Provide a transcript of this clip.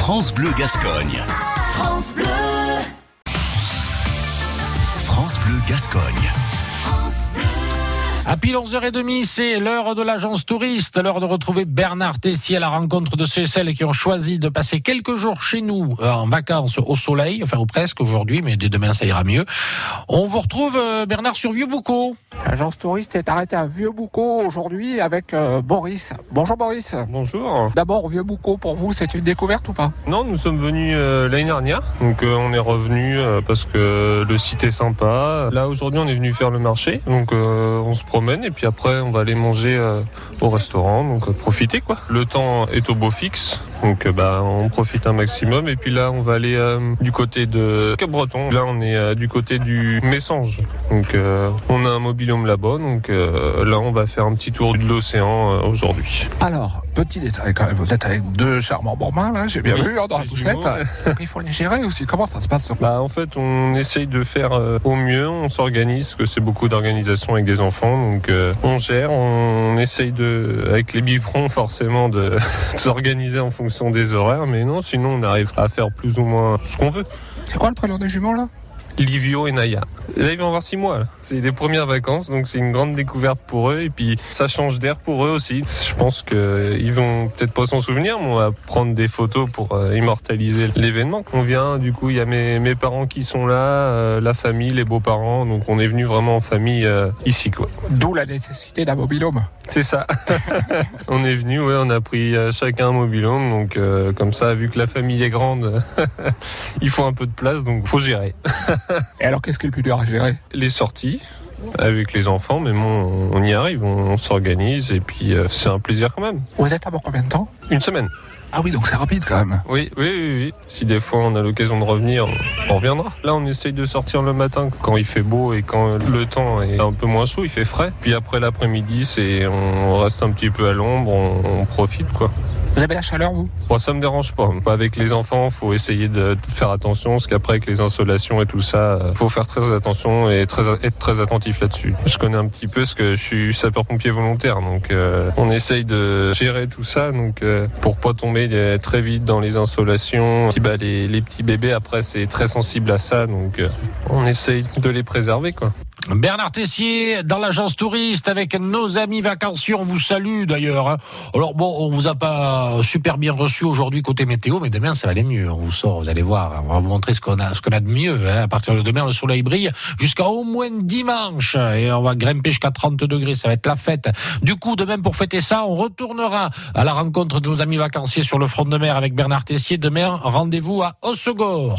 France Bleu Gascogne. France Bleu, France Bleu Gascogne. France À pile 11h30, c'est l'heure de l'agence touriste, l'heure de retrouver Bernard Tessier à la rencontre de ceux et celles qui ont choisi de passer quelques jours chez nous euh, en vacances au soleil, enfin ou presque aujourd'hui, mais dès demain ça ira mieux. On vous retrouve euh, Bernard sur Vieux-Boucau. L'agence touriste est arrêtée à Vieux-Boucau aujourd'hui avec euh, Boris. Bonjour Boris. Bonjour. D'abord, Vieux-Boucau, pour vous, c'est une découverte ou pas? Non, nous sommes venus euh, l'année dernière, donc euh, on est revenu euh, parce que le site est sympa. Là aujourd'hui, on est venu faire le marché, donc euh, on se promène et puis après on va aller manger euh, au restaurant, donc euh, profiter quoi. Le temps est au beau fixe, donc euh, bah on profite un maximum et puis là on va aller du côté de Cap-Breton. Là on est du côté du Messange, donc on a un mobilium là-bas, donc là on va faire un petit tour de l'océan aujourd'hui. Alors, petit détail quand même, vous êtes avec deux charmants bambins là, j'ai bien Oui, vu hein, dans la poussette. Il faut les gérer aussi, comment ça se passe Bah, en fait, on essaye de faire au mieux, on s'organise, parce que c'est beaucoup d'organisation avec des enfants, donc euh, on gère, on essaye avec les biberons forcément, de, s'organiser en fonction des horaires, mais non, sinon on arrive à faire plus ou moins ce qu'on veut. C'est quoi le prénom des jumeaux là? Livio et Naya. Là, ils vont avoir six mois. C'est les premières vacances, donc c'est une grande découverte pour eux. Et puis, ça change d'air pour eux aussi. Je pense qu'ils vont peut-être pas s'en souvenir, mais on va prendre des photos pour euh, immortaliser l'événement. On vient, du coup, il y a mes, mes parents qui sont là, euh, la famille, les beaux-parents. Donc, on est venu vraiment en famille euh, ici, quoi. D'où la nécessité d'un mobilhome. C'est ça. on est venu, ouais, on a pris euh, chacun un mobilhome. Donc, euh, comme ça, vu que la famille est grande, il faut un peu de place, donc faut gérer. Et alors, qu'est-ce qui est le plus dur à gérer les sorties avec les enfants, mais bon, on y arrive, on, s'organise et puis euh, c'est un plaisir quand même. Vous êtes là pour combien de temps? Une semaine. Ah oui, donc c'est rapide quand même. Oui, oui, oui, oui. Si des fois on a l'occasion de revenir, on, on reviendra. Là, on essaye de sortir le matin quand il fait beau et quand le temps est un peu moins chaud, il fait frais. Puis après l'après-midi, c'est on reste un petit peu à l'ombre, on, on profite quoi. Vous avez la chaleur vous? Bon, ça me dérange pas. Avec les enfants, faut essayer de, faire attention, parce qu'après avec les insolations et tout ça, euh, faut faire très attention et être très attentif là-dessus. Je connais un petit peu, parce que je suis sapeur-pompier volontaire, donc euh, on essaye de gérer tout ça, donc euh, pour pas tomber euh, très vite dans les insolations. Bah, les, petits bébés, après, c'est très sensible à ça, donc on essaye de les préserver, quoi. Bernard Tessier dans l'agence touriste avec nos amis vacanciers. On vous salue d'ailleurs. hein. Alors bon, on vous a pas super bien reçu aujourd'hui côté météo, mais demain ça va aller mieux. On vous sort, vous allez voir. On va vous montrer ce qu'on a, ce qu'on a de mieux. hein. À partir de demain, le soleil brille jusqu'à au moins dimanche et on va grimper jusqu'à 30 degrés. Ça va être la fête. Du coup, demain pour fêter ça, on retournera à la rencontre de nos amis vacanciers sur le front de mer avec Bernard Tessier. Demain, rendez-vous à Hossegor.